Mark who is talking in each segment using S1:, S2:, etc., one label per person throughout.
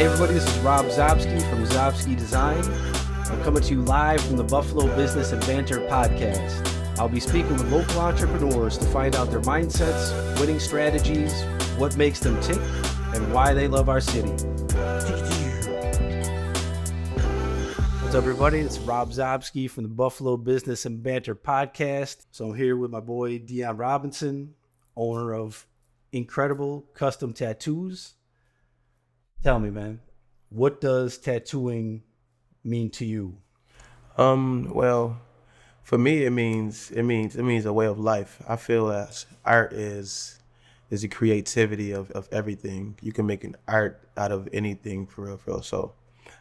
S1: Hey everybody, this is Rob Szobski from Szobski Design. I'm coming to you live from the Buffalo Business and Banter podcast. I'll be speaking with local entrepreneurs to find out their mindsets, winning strategies, what makes them tick, and why they love our city. What's up, everybody? It's Rob Szobski from the Buffalo Business and Banter podcast. So I'm here with my boy Deon Robinson, owner of Inkredible Custom Tattoos. Tell me, man, what does tattooing mean to you?
S2: Um, well, for me, it means it means it means a way of life. I feel that art is is the creativity of, of everything. You can make an art out of anything for real, for real. So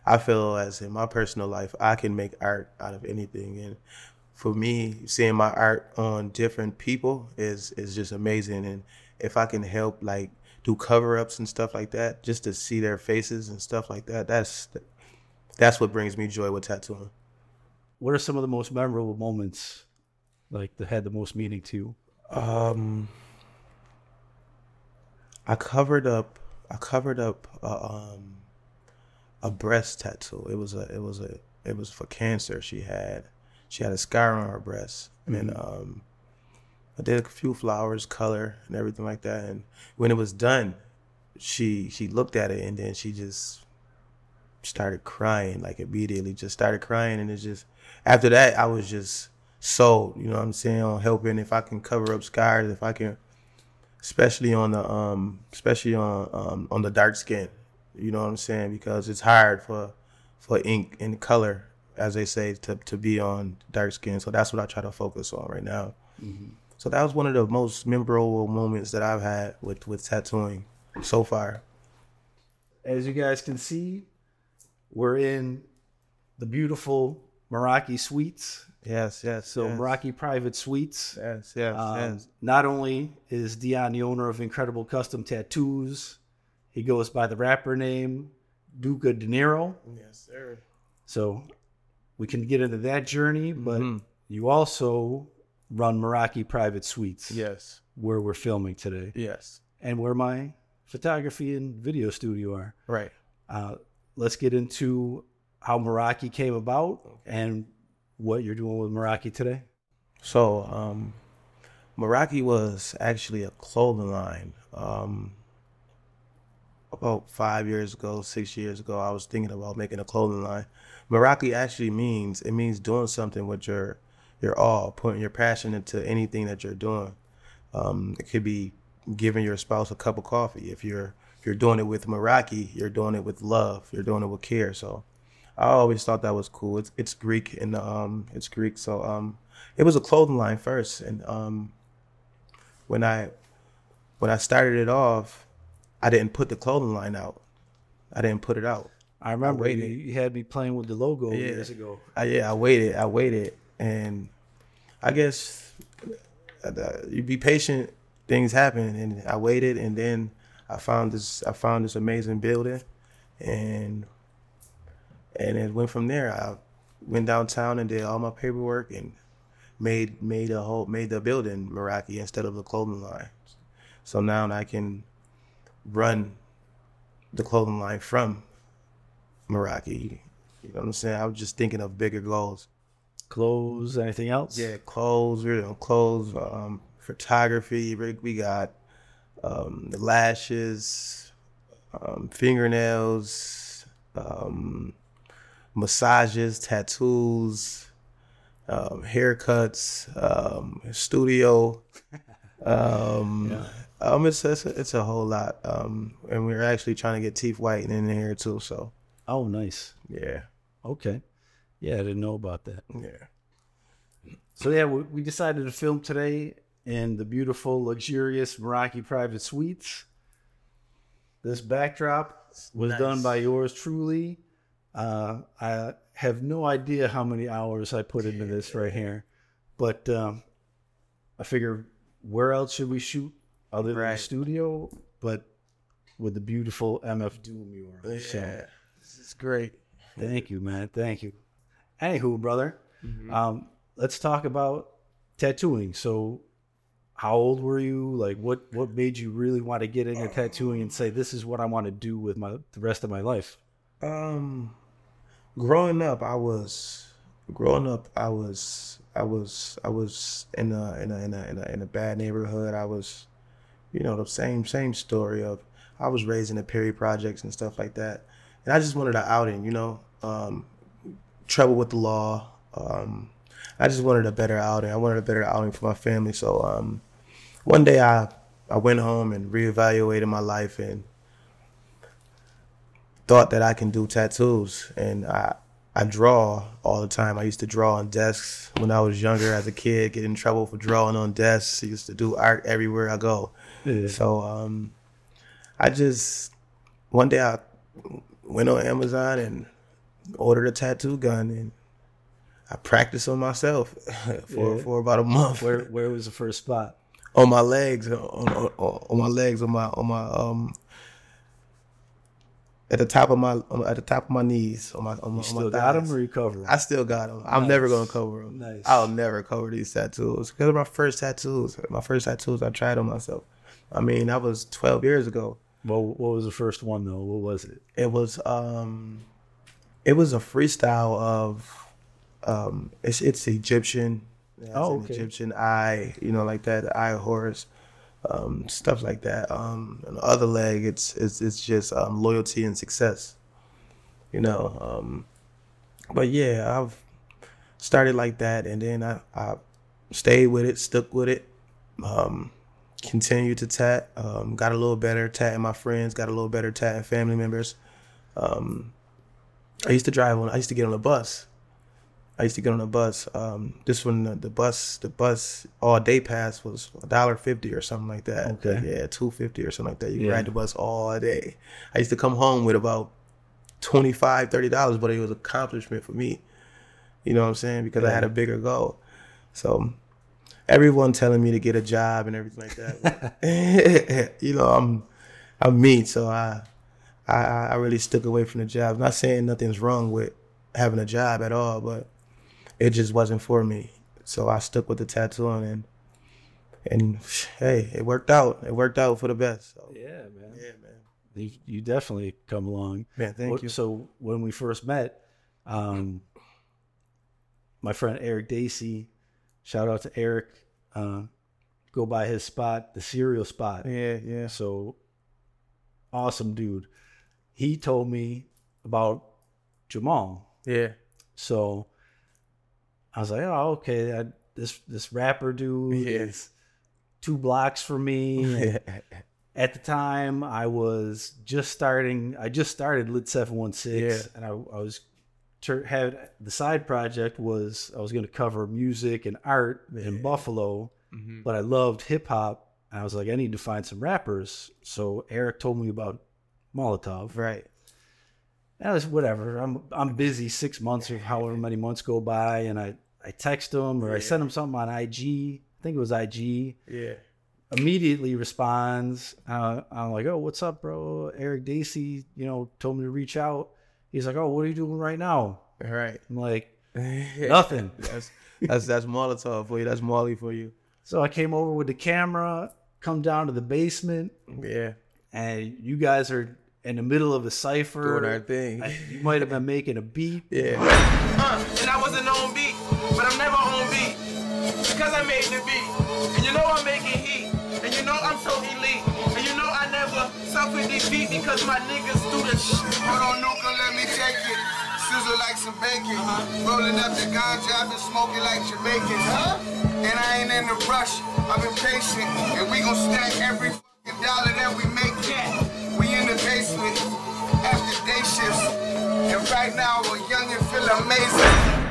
S2: I feel as in my personal life, I can make art out of anything. And for me, seeing my art on different people is is just amazing. And if I can help like do cover ups and stuff like that, just to see their faces and stuff like that, that's that's what brings me joy with tattooing.
S1: What are some of the most memorable moments, like that had the most meaning to you?
S2: Um, I covered up. I covered up a, um, a breast tattoo. It was a. It was a. It was for cancer. She had. She had a scar on her breast, mm-hmm. and um, I did a few flowers, color, and everything like that. And when it was done, she she looked at it, and then she just started crying like immediately. Just started crying, and it just after that, I was just sold. You know what I'm saying on helping if I can cover up scars, if I can especially on the um especially on um on the dark skin you know what i'm saying because it's hard for for ink and color as they say to to be on dark skin so that's what i try to focus on right now mm-hmm. So that was one of the most memorable moments that i've had with with tattooing so far
S1: as you guys can see we're in the beautiful meraki suites
S2: Yes, yes.
S1: So
S2: yes.
S1: Meraki Private Suites.
S2: Yes, yes, um, yes.
S1: Not only is Deon the owner of Inkredible Custom Tattoos, he goes by the rapper name Duka Deniro.
S2: Yes, sir.
S1: So we can get into that journey, but mm-hmm. you also run Meraki Private Suites.
S2: Yes.
S1: Where we're filming today.
S2: Yes.
S1: And where my photography and video studio are.
S2: Right.
S1: Uh, let's get into how Meraki came about and what you're doing with Meraki today?
S2: So, um, Meraki was actually a clothing line. Um, about five years ago, six years ago, I was thinking about making a clothing line. Meraki actually means it means doing something with your your all, putting your passion into anything that you're doing. Um, it could be giving your spouse a cup of coffee. If you're if you're doing it with Meraki, you're doing it with love. You're doing it with care. So I always thought that was cool. It's it's Greek and um it's Greek, so um it was a clothing line first, and um when I when I started it off, I didn't put the clothing line out. I didn't put it out.
S1: I remember I you had me playing with the logo yeah. years ago.
S2: I, yeah, I waited. I waited, and I guess uh, you be patient. Things happen, and I waited, and then I found this. I found this amazing building, and and it went from there. I went downtown and did all my paperwork and made made a whole made the building Meraki instead of the clothing line. So now I can run the clothing line from Meraki. You know what I'm saying? I was just thinking of bigger goals.
S1: Clothes, anything else?
S2: Yeah, clothes. We're doing clothes, um, photography. We got um, the lashes, um, fingernails, um, massages, tattoos, um, haircuts, um, studio. Um, yeah. um, it's, it's a, it's a whole lot. Um, and we're actually trying to get teeth whitening in here too. So.
S1: Oh, nice.
S2: Yeah.
S1: Okay. Yeah, I didn't know about that.
S2: Yeah.
S1: So yeah, we, we decided to film today in the beautiful, luxurious Meraki Private Suites. This backdrop was nice. done by yours truly. Uh, I have no idea how many hours I put into this right here, but um, I figure where else should we shoot other than right. the studio? But with the beautiful MF Doom mural.
S2: Yeah, so, this is great.
S1: Thank you, man. Thank you. Anywho, brother, mm-hmm. um, let's talk about tattooing. So, how old were you? Like, what what made you really want to get into tattooing and say this is what I want to do with my the rest of my life?
S2: Um, growing up, I was growing up. I was I was I was in a in a in a in a, in a bad neighborhood. I was, you know, the same same story of I was raised in the Perry projects and stuff like that, and I just wanted an outing. You know, um, trouble with the law. Um, I just wanted a better outing. I wanted a better outing for my family. So um, one day I I went home and reevaluated my life and thought that I can do tattoos and I I draw all the time. I used to draw on desks when I was younger as a kid, get in trouble for drawing on desks. I used to do art everywhere I go. Yeah. So um, I just one day I went on Amazon and ordered a tattoo gun and I practiced on myself for yeah. for about a month.
S1: Where where was the first spot?
S2: On my legs, on, on, on my legs, on my on my um at the top of my at the top of my knees on my on my,
S1: you still
S2: on my
S1: got them or you cover them?
S2: I still got them. I'm nice. never gonna cover them. Nice. I'll never cover these tattoos because of my first tattoos. My first tattoos I tried on myself. I mean that was 12 years ago.
S1: Well, what was the first one though? What was it?
S2: It was um, it was a freestyle of um, it's it's Egyptian. Yeah, oh, okay. Egyptian eye, you know, like that eye of Horus um, stuff like that. Um, on the other leg, it's it's it's just um, loyalty and success. You know, um, but yeah, I've started like that, and then I, I stayed with it, stuck with it, um, continued to tat, um, got a little better tatting my friends, got a little better tatting family members. Um, I used to drive on, I used to get on a bus I used to get on a bus. Um, this one, the bus, the bus all day pass was a dollar fifty or something like that. Okay. Yeah, two fifty or something like that. You yeah. ride the bus all day. I used to come home with about 25 dollars, but it was accomplishment for me. You know what I'm saying? Because yeah. I had a bigger goal. So everyone telling me to get a job and everything like that. you know, I'm I'm me, so I I I really stuck away from the job. I'm not saying nothing's wrong with having a job at all, but it just wasn't for me. So I stuck with the tattooing and and hey, it worked out. It worked out for the best. So.
S1: Yeah, man. Yeah, man. You, you definitely come along.
S2: Man, thank what, you.
S1: So when we first met, um, my friend Eric Dacey, shout out to Eric, uh, go by his spot, the cereal spot.
S2: Yeah, yeah.
S1: So awesome dude. He told me about Jamal.
S2: Yeah.
S1: So I was like, oh, okay, I, this this rapper dude yeah. is two blocks from me. At the time, I was just starting. I just started Lit Seven One Six, and I, I was had the side project was I was going to cover music and art in. Buffalo, mm-hmm. but I loved hip hop. I was like, I need to find some rappers. So Eric told me about Molotov.
S2: Right.
S1: And I was whatever. I'm I'm busy six months or however many months go by, and I I text him or yeah. I send him something on IG. I think it was IG.
S2: Yeah.
S1: Immediately responds. Uh, I'm like, oh, what's up, bro? Eric Dacey, you know, told me to reach out. He's like, oh, what are you doing right now?
S2: All right.
S1: I'm like, nothing.
S2: that's that's that's Molotov for you. That's Molly for you.
S1: So I came over with the camera, come down to the basement.
S2: Yeah.
S1: And you guys are in the middle of a cipher.
S2: Doing our thing.
S1: you might have been making a beat.
S2: Yeah.
S3: Uh, and I wasn't on beat, but I'm never on beat because I made the beat. And you know I'm making heat, and you know I'm so elite, and you know I never suffer defeat because my niggas do the shit.
S4: Hold on, Nuka, let me take it. Sizzle like some bacon. Uh-huh. Rolling up the ganja, I've been smoking like Jamaicans. Huh? And I ain't in a rush, I've been patient, and we gon' stack every fucking dollar that we make. Yeah right now, we're young and feel amazing.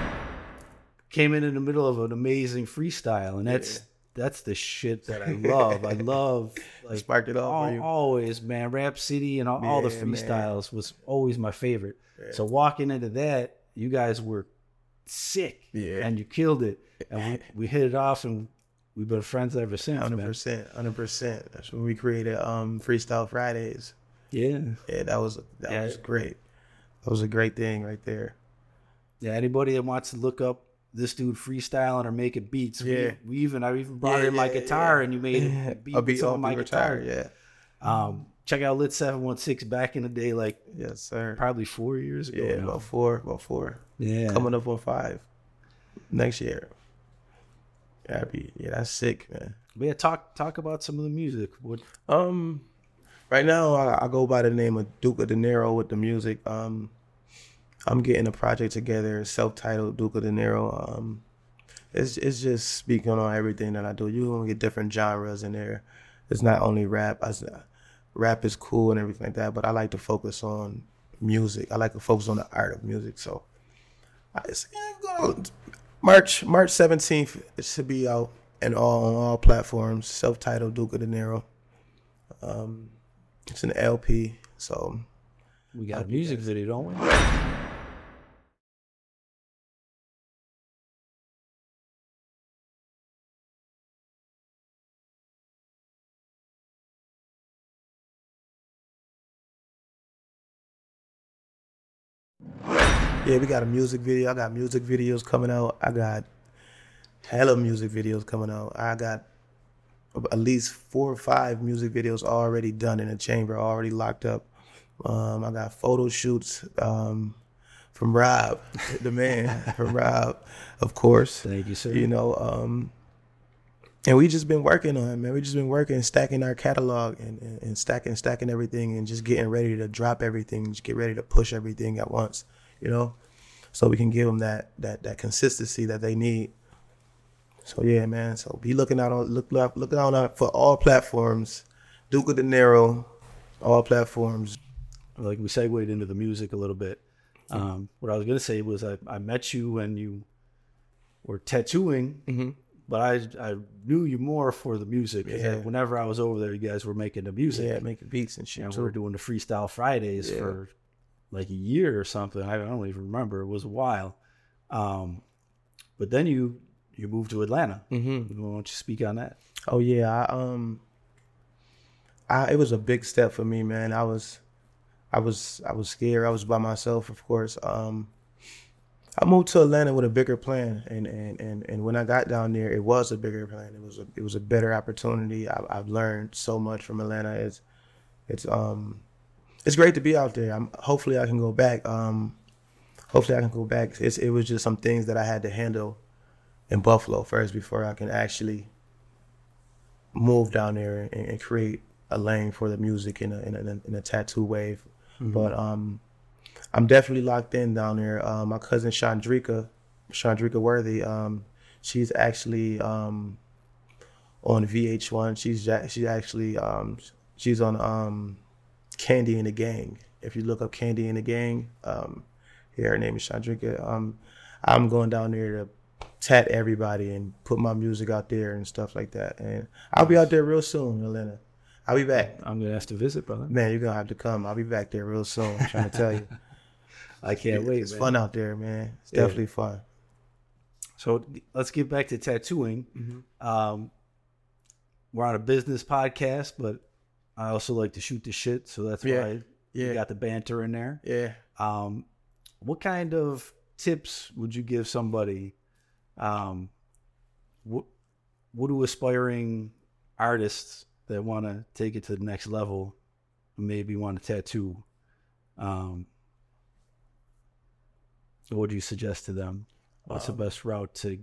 S1: Came in in the middle of an amazing freestyle, and that's yeah. that's the shit that I love. I love
S2: like sparked it off all, for you.
S1: Always, man. Rap City and all, all the freestyles man. was always my favorite. Yeah. So walking into that, you guys were sick,
S2: yeah,
S1: and you killed it, and we, we hit it off, and we've been friends ever since.
S2: Hundred percent, hundred percent. That's when we created um, Freestyle Fridays.
S1: Yeah.
S2: Yeah, that was that yeah. was great. That was a great thing right there.
S1: Yeah, anybody that wants to look up this dude freestyling or making beats. We-
S2: Yeah.
S1: We, even I even brought
S2: Yeah,
S1: in my
S2: yeah,
S1: guitar
S2: yeah.
S1: and you made a beat,
S2: a beat
S1: of my
S2: my
S1: guitar.
S2: Yeah.
S1: Um, check out Lit Seven One Six back in the day, like
S2: Yes, sir.
S1: probably four years ago.
S2: Yeah,
S1: now.
S2: about four, about four.
S1: yeah.
S2: Coming up on five next year. Yeah, be, yeah, that's sick, man.
S1: But yeah, talk talk about some of the music. What
S2: Um, right now I, I go by the name of Duka Deniro with the music. Um, I'm getting a project together, self-titled Duka Deniro. Um, it's it's just speaking on everything that I do. You're gonna get different genres in there. It's not only rap. I, rap is cool and everything like that, but I like to focus on music. I like to focus on the art of music. So, I yeah, March March 17th it should be out and all on all platforms. Self-titled Duka Deniro. Um, it's an LP, so
S1: we got a music video, don't we?
S2: Yeah, we got a music video. I got music videos coming out. I got hella music videos coming out. I got at least four or five music videos already done in the chamber, already locked up. Um, I got photo shoots um, from Rob, the man, from Rob, of course.
S1: Thank you, sir.
S2: You know, um, and we just been working on it, man. We just been working, stacking our catalog and, and, and stacking, stacking everything, and just getting ready to drop everything, just get ready to push everything at once. You know, so we can give them that that that consistency that they need. So yeah, man. So be looking out on look look looking out for all platforms. Duka Deniro, all platforms.
S1: like we segued into the music a little bit. Um, what I was gonna say was I, I met you when you were tattooing,
S2: Mm-hmm.
S1: but I I knew you more for the music.
S2: Yeah.
S1: Whenever I was over there, you guys were making the music.
S2: Yeah, making beats and shit.
S1: and we were doing the freestyle Fridays
S2: Yeah.
S1: for like a year or something. I don't even remember. It was a while. Um, but then you you moved to Atlanta.
S2: Mm-hmm.
S1: Why don't you speak on that?
S2: Oh yeah, I um I it was a big step for me, man. I was I was I was scared. I was by myself, of course. Um I moved to Atlanta with a bigger plan and and and, and when I got down there, it was a bigger plan. It was a it was a better opportunity. I I've learned so much from Atlanta. It's it's um it's great to be out there. I'm hopefully I can go back. Um hopefully I can go back. It's it was just some things that I had to handle in Buffalo first before I can actually move down there and, and create a lane for the music in a in a, in a tattoo wave. But um, I'm definitely locked in down there. Uh, my cousin Chandrika, Chandrika Worthy, um, she's actually um, on VH1. She's she's actually um, she's on um, Candy and the Gang. If you look up Candy and the Gang, um, yeah, her name is Chandrika. Um, I'm going down there to tat everybody and put my music out there and stuff like that. And I'll be out there real soon, Atlanta. I'll be back.
S1: I'm gonna have to visit, brother.
S2: Man, you're gonna have to come. I'll be back there real soon. I'm trying to tell you.
S1: I can't wait.
S2: It's
S1: man.
S2: fun out there, man. It's
S1: Yeah.
S2: definitely fun.
S1: So let's get back to tattooing.
S2: Mm-hmm.
S1: Um, we're on a business podcast, but I also like to shoot the shit, so that's
S2: Yeah.
S1: why
S2: Yeah.
S1: you got the banter in there.
S2: Yeah.
S1: Um, what kind of tips would you give somebody? Um, what what do aspiring artists that want to take it to the next level, maybe want to tattoo? Um, what would you suggest to them? What's the best route to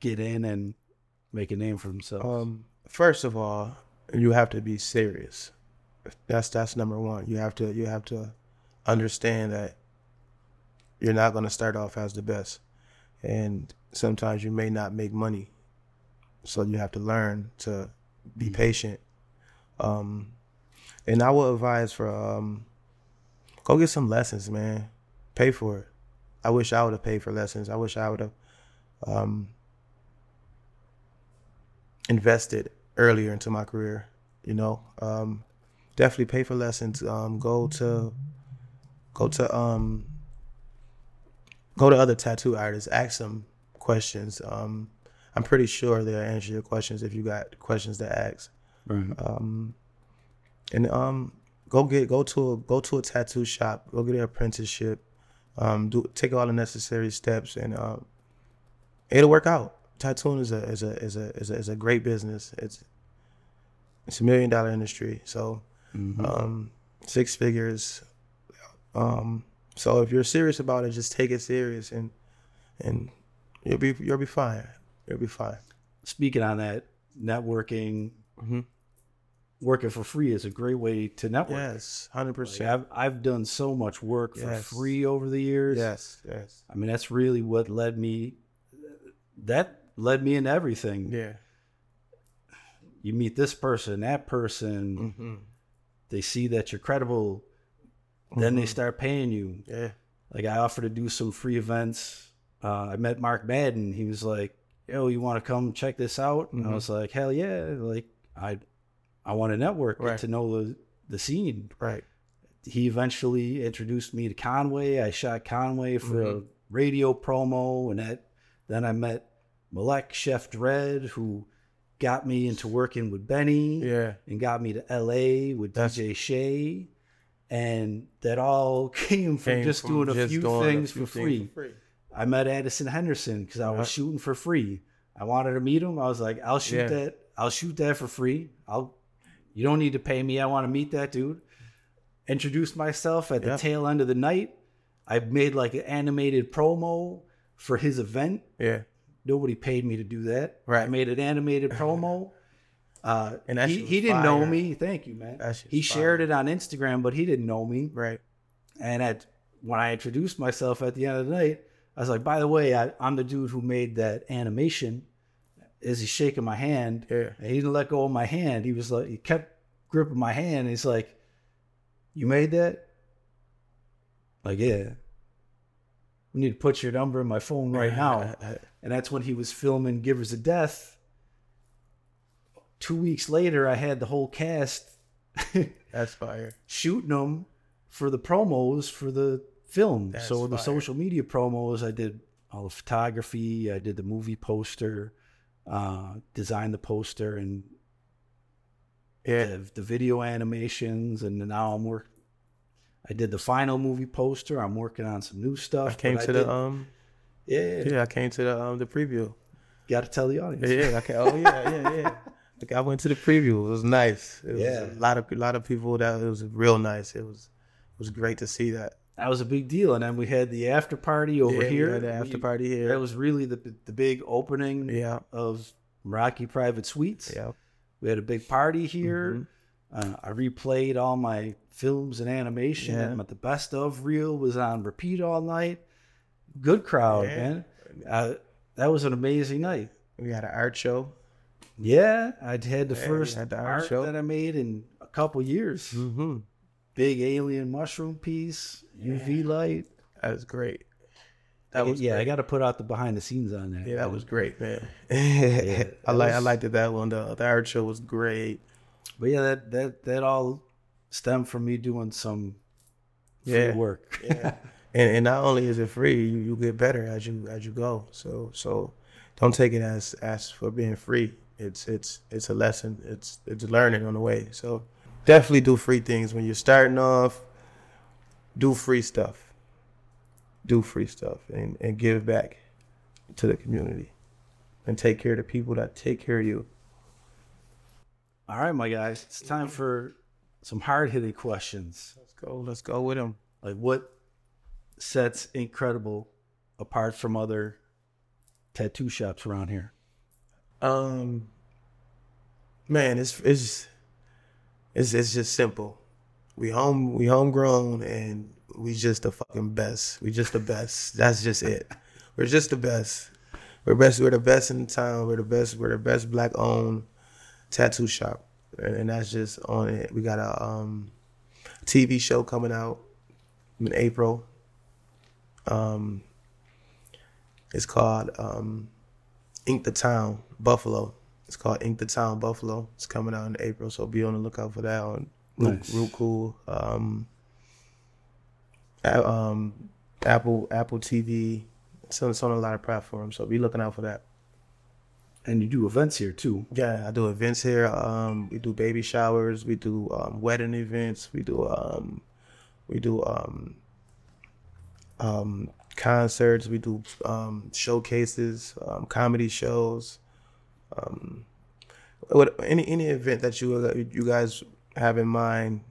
S1: get in and make a name for themselves?
S2: Um, first of all, you have to be serious. That's that's number one. You have to you have to understand that you're not going to start off as the best, and sometimes you may not make money. So you have to learn to be patient. Um, and I would advise for um, go get some lessons, man. Pay for it. I wish I would have paid for lessons. I wish I would have um, invested earlier into my career. You know, um, definitely pay for lessons. Um, go to go to um, go to other tattoo artists. Ask them questions. Um, I'm pretty sure they'll answer your questions if you got questions to ask.
S1: Right.
S2: Um, and um, go get go to a go to a tattoo shop. Go get an apprenticeship. Um, do take all the necessary steps and um, it'll work out. Tattooing is a is a is a is a, is a great business. It's it's a million dollar industry. So um, six figures. Um, so if you're serious about it, just take it serious and and you'll be you'll be fine. You'll be fine.
S1: Speaking on that, networking,
S2: Mhm.
S1: working for free is a great way to network.
S2: Yes, hundred
S1: Like,
S2: percent.
S1: I've I've done so much work for
S2: Yes.
S1: free over the years.
S2: Yes, yes.
S1: I mean that's really what led me. That led me in everything.
S2: Yeah.
S1: You meet this person, that person.
S2: hmm
S1: They see that you're credible. Then they start paying you.
S2: Yeah.
S1: Like I offered to do some free events. Uh, I met Mark Madden. He was like, "Yo, you want to come check this out?" And I was like, "Hell yeah!" Like I, I want to network,
S2: Right.
S1: to know the the scene.
S2: Right.
S1: He eventually introduced me to Conway. I shot Conway for a radio promo, and that then I met Malek Chef Dread, who got me into working with Benny
S2: Yeah.
S1: and got me to LA with
S2: That's-
S1: DJ Shay. And that all came from
S2: Came
S1: just
S2: from
S1: doing a
S2: just
S1: few
S2: doing a
S1: things
S2: few
S1: for
S2: things
S1: free.
S2: free.
S1: I met Addison Henderson because I was
S2: Uh-huh.
S1: shooting for free. I wanted to meet him. I was like, I'll shoot
S2: Yeah.
S1: that. I'll shoot that for free. I'll. You don't need to pay me. I want to meet that dude. Introduced myself at the tail end of the night. I made like an animated promo for his event.
S2: Yeah.
S1: Nobody paid me to do that.
S2: Right.
S1: I made an animated promo. Uh,
S2: And
S1: he, he didn't know me. Thank you, man. He shared it on Instagram, but he didn't know me.
S2: Right.
S1: And at when I introduced myself at the end of the night, I was like, "By the way, I, I'm the dude who made that animation." Is he shaking my hand?
S2: Yeah.
S1: And he didn't let go of my hand. He was like, he kept gripping my hand. he's like, "You made that?" Like, yeah. We need to put your number in my phone right now. And that's when he was filming Givers of Death. Two weeks later, I had the whole cast
S2: That's fire.
S1: shooting them for the promos for the film.
S2: That's
S1: so the
S2: fire.
S1: social media promos, I did all the photography, I did the movie poster, uh, designed the poster, and
S2: Yeah.
S1: the, the video animations, and now I'm work. I did the final movie poster. I'm working on some new stuff.
S2: I came to
S1: did-
S2: the um
S1: yeah,
S2: yeah, I came to the um the preview.
S1: Got to tell the audience.
S2: Yeah, yeah, I came, oh yeah, yeah, yeah. Like I went to the preview. It was nice. It was
S1: Yeah.
S2: a lot of a lot of people that it was real nice. It was it was great to see that.
S1: That was a big deal, and then we had the after party over
S2: Yeah, we
S1: here.
S2: had the after
S1: We-
S2: party here.
S1: That was really the the big opening
S2: Yeah.
S1: of Meraki Private Suites.
S2: Yeah.
S1: We had a big party here.
S2: Mm-hmm.
S1: Uh, I replayed all my films and animation.
S2: Yeah.
S1: And the best of reel was on repeat all night. Good crowd,
S2: Yeah.
S1: man. Uh, that was an amazing night.
S2: We had an art show.
S1: Yeah, I had the
S2: Yeah,
S1: first
S2: had the art
S1: art
S2: show.
S1: that I made in a couple years.
S2: Mm-hmm.
S1: Big alien mushroom piece, UV light.
S2: That was great. That was
S1: yeah, I got to put out the behind the scenes on that.
S2: Yeah, that was great, man. I
S1: that
S2: like I liked it that one. The, the art show was great.
S1: But yeah, that that that all stemmed from me doing some
S2: Yeah.
S1: work.
S2: Yeah. and and not only is it free, you, you get better as you as you go. So so don't take it as as for being free. It's it's it's a lesson. It's it's learning on the way. So definitely do free things when you're starting off. Do free stuff. Do free stuff and, and give back to the community. And take care of the people that take care of you.
S1: All right, my guys, it's time for some hard hitting questions.
S2: Let's go. Let's go with them.
S1: Like what sets Inkredible apart from other tattoo shops around here?
S2: Um, man, it's it's it's it's just simple. We home we homegrown and we just the fucking best. We just the best. That's just it. We're just the best. We're best. We're the best in town. We're the best. We're the best black owned tattoo shop, and, and that's just on it. We got a um TV show coming out in April. Um, it's called um Ink the Town Buffalo. It's called Ink the Town Buffalo. It's coming out in April, so be on the lookout for that on real,
S1: Nice.
S2: real cool. Um, um, Apple Apple TV. It's on, it's on a lot of platforms, so be looking out for that.
S1: And you do events here too.
S2: Yeah, I do events here. Um, we do baby showers. We do um, wedding events. We do um, we do um, um, concerts. We do um, showcases, um, comedy shows. Um, what any any event that you you guys have in mind,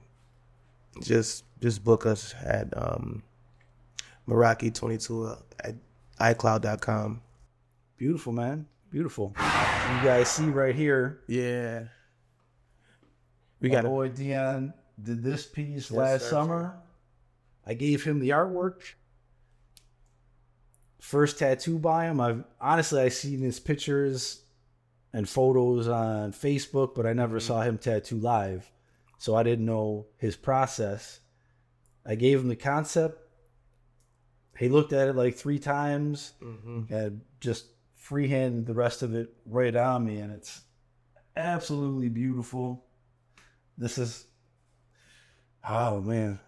S2: just just book us at um, Meraki22 at iCloud.com.
S1: Beautiful, man. Beautiful. You guys see right here,
S2: Yeah. We got
S1: boy Deon did this piece last
S2: sir.
S1: summer. I gave him the artwork. First tattoo by him. I've honestly I seen his pictures and photos on Facebook, but I never
S2: Mm-hmm.
S1: saw him tattoo live. So I didn't know his process. I gave him the concept. He looked at it like three times
S2: Mm-hmm.
S1: and just freehanded the rest of it right on me, and it's absolutely beautiful. This is, oh man,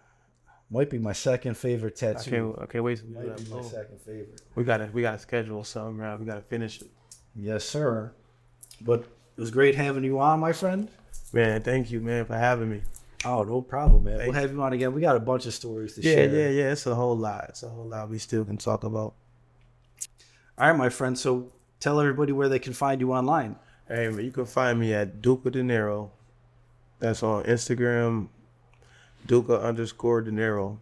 S1: might be my second favorite
S2: I
S1: tattoo.
S2: can't, I can't wait.
S1: Might be my second favorite.
S2: We gotta we gotta schedule something, man. We gotta finish it.
S1: Yes, sir. But it was great having you on, my friend.
S2: Man, thank you, man, for having me.
S1: Oh, no problem, man.
S2: Thank
S1: we'll have you on again. We got a bunch of stories to
S2: Yeah,
S1: share.
S2: Yeah, yeah, yeah. It's a whole lot. It's a whole lot we still can talk about.
S1: All right, my friend. So tell everybody where they can find you online.
S2: Hey, man, you can find me at Duka Deniro. That's on Instagram, Duka underscore Deniro.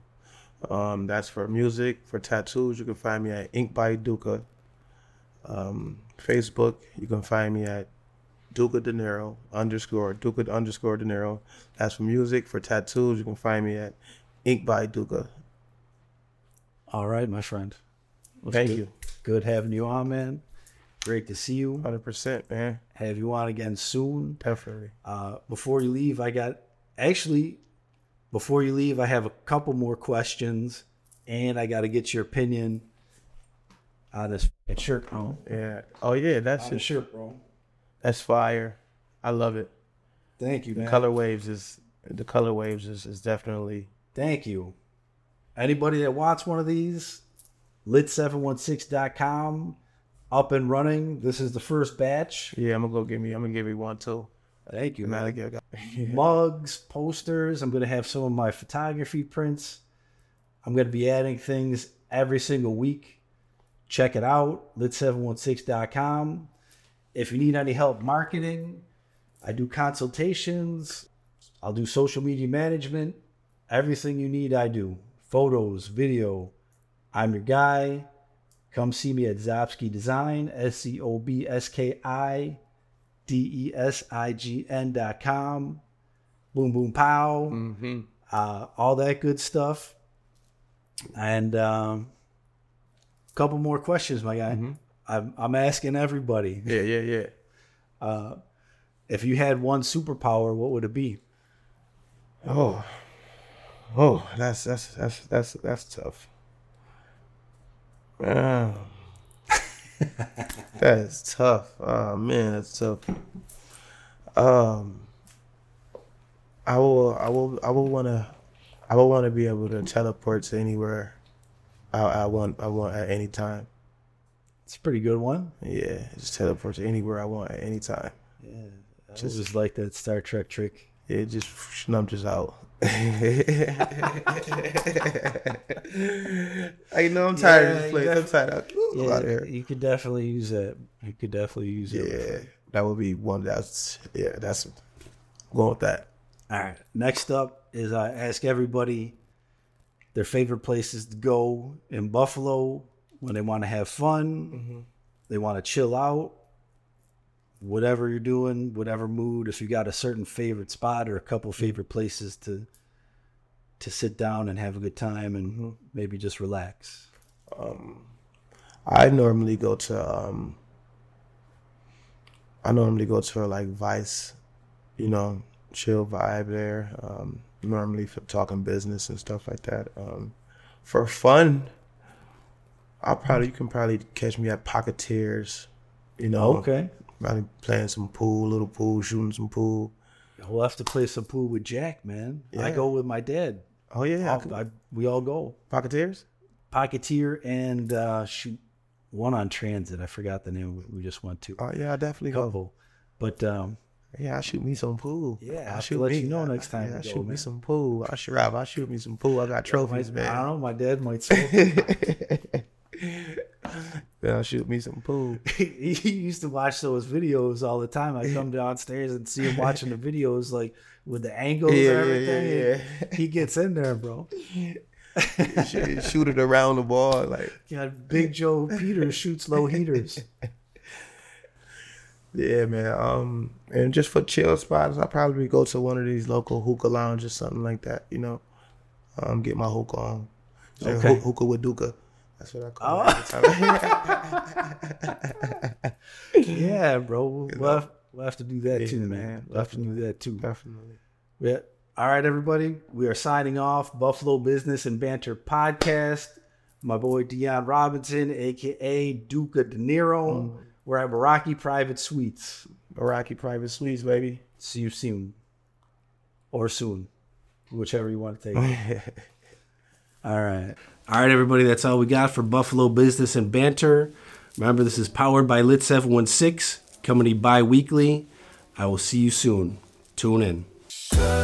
S2: Um, that's for music. For tattoos, you can find me at Ink by Duka. Um, Facebook, you can find me at Duka De Niro underscore Duka underscore Deniro. That's for music. For tattoos, you can find me at Ink by Duka.
S1: All right, my friend.
S2: Thank
S1: good-
S2: you.
S1: Good having you on, man. Great to see you.
S2: Hundred percent, man.
S1: Have you on again soon.
S2: Definitely.
S1: Uh, before you leave, I got actually before you leave, I have a couple more questions, and I got to get your opinion on this shirt, bro.
S2: Yeah. Oh yeah, that's
S1: On the
S2: it.
S1: shirt, bro.
S2: That's fire. I love it.
S1: Thank you, man.
S2: color waves is the color waves is, is definitely
S1: Thank you. Anybody that wants one of these, lit716.com, up and running. This is the first batch.
S2: yeah i'm gonna go give me i'm gonna give you one too
S1: Thank you,
S2: man,
S1: mugs, posters. I'm going to have some of my photography prints. I'm going to be adding things every single week. Check it out, lit716.com. If you need any help marketing, I do consultations. I'll do social media management. Everything you need, I do. Photos, video. I'm your guy. Come see me at Szobski Design, S C O B S K I D E S I G N dot com. Boom, boom, pow.
S2: mm-hmm.
S1: Uh, all that good stuff. And um, a couple more questions, my guy. I'm, I'm asking everybody
S2: yeah yeah yeah
S1: uh, if you had one superpower, what would it be?
S2: oh oh that's that's that's that's that's tough um, that's tough oh man that's tough um i will i will i will want to i will want to be able to teleport to anywhere I, I want i want at any time
S1: It's a pretty good one.
S2: Yeah, just teleport to anywhere I want at any time.
S1: I just like that Star Trek trick.
S2: It just I'm just out. I know I'm tired of
S1: Yeah,
S2: this place.
S1: you
S2: I'm tired of
S1: Yeah,
S2: out of here.
S1: you could definitely use it. You could definitely use it.
S2: Yeah, that would be one. That's yeah. That's going with that.
S1: All right. Next up is I ask everybody their favorite places to go in Buffalo when they want to have fun, mm-hmm. they want to chill out, whatever you're doing, whatever mood. If you got a certain favorite spot or a couple favorite places to to sit down and have a good time and maybe just relax.
S2: I normally go to um I normally go to like Vice, you know, chill vibe there. Um normally for talking business and stuff like that. Um for fun, I'll probably you can probably catch me at Pocketeers, you know.
S1: Okay.
S2: Probably playing some pool, little pool, shooting some pool.
S1: We'll have to play some pool with Jack, man. I go with my dad.
S2: Oh yeah, I
S1: I, we all go.
S2: Pocketeers?
S1: Pocketeer and uh, shoot one on Transit. I forgot the name we- just went to.
S2: Oh yeah, I definitely go.
S1: couple. But um,
S2: Yeah, I shoot me some pool.
S1: Yeah, I'll
S2: I shoot
S1: let
S2: me.
S1: you know next time
S2: Yeah, I
S1: go,
S2: shoot
S1: man.
S2: me some pool. I shoot Rob. I shoot me some pool. I got trophies,
S1: I
S2: man.
S1: don't know. My dad might smoke.
S2: then I'll shoot me some pool.
S1: he used to watch those videos all the time. I come downstairs and see him watching the videos like with the angles
S2: Yeah,
S1: and
S2: yeah,
S1: everything.
S2: yeah,
S1: and He gets in there, bro.
S2: shoot, it around the ball. Like,
S1: God, Big Joe Peters shoots low heaters.
S2: yeah, man. Um, and just for chill spots, I'll probably go to one of these local hookah lounges, something like that. You know, um, get my hookah on.
S1: Okay.
S2: hookah with duka. That's what I call it. every time.
S1: Yeah, bro. We'll, we'll have, we'll have to do that too,
S2: Yeah,
S1: man. We'll have to do that too.
S2: Definitely.
S1: Yeah. All right, everybody. We are signing off. Buffalo Business and Banter Podcast. My boy Deon Robinson, aka Duka Deniro. Mm. We're at Meraki Private Suites.
S2: Meraki private suites, baby.
S1: See you soon. Or soon. Whichever you want to take. all right. All right, everybody. That's all we got for Buffalo Business and Banter. Remember, this is powered by Lit 716, coming to you bi weekly. I will see you soon. Tune in.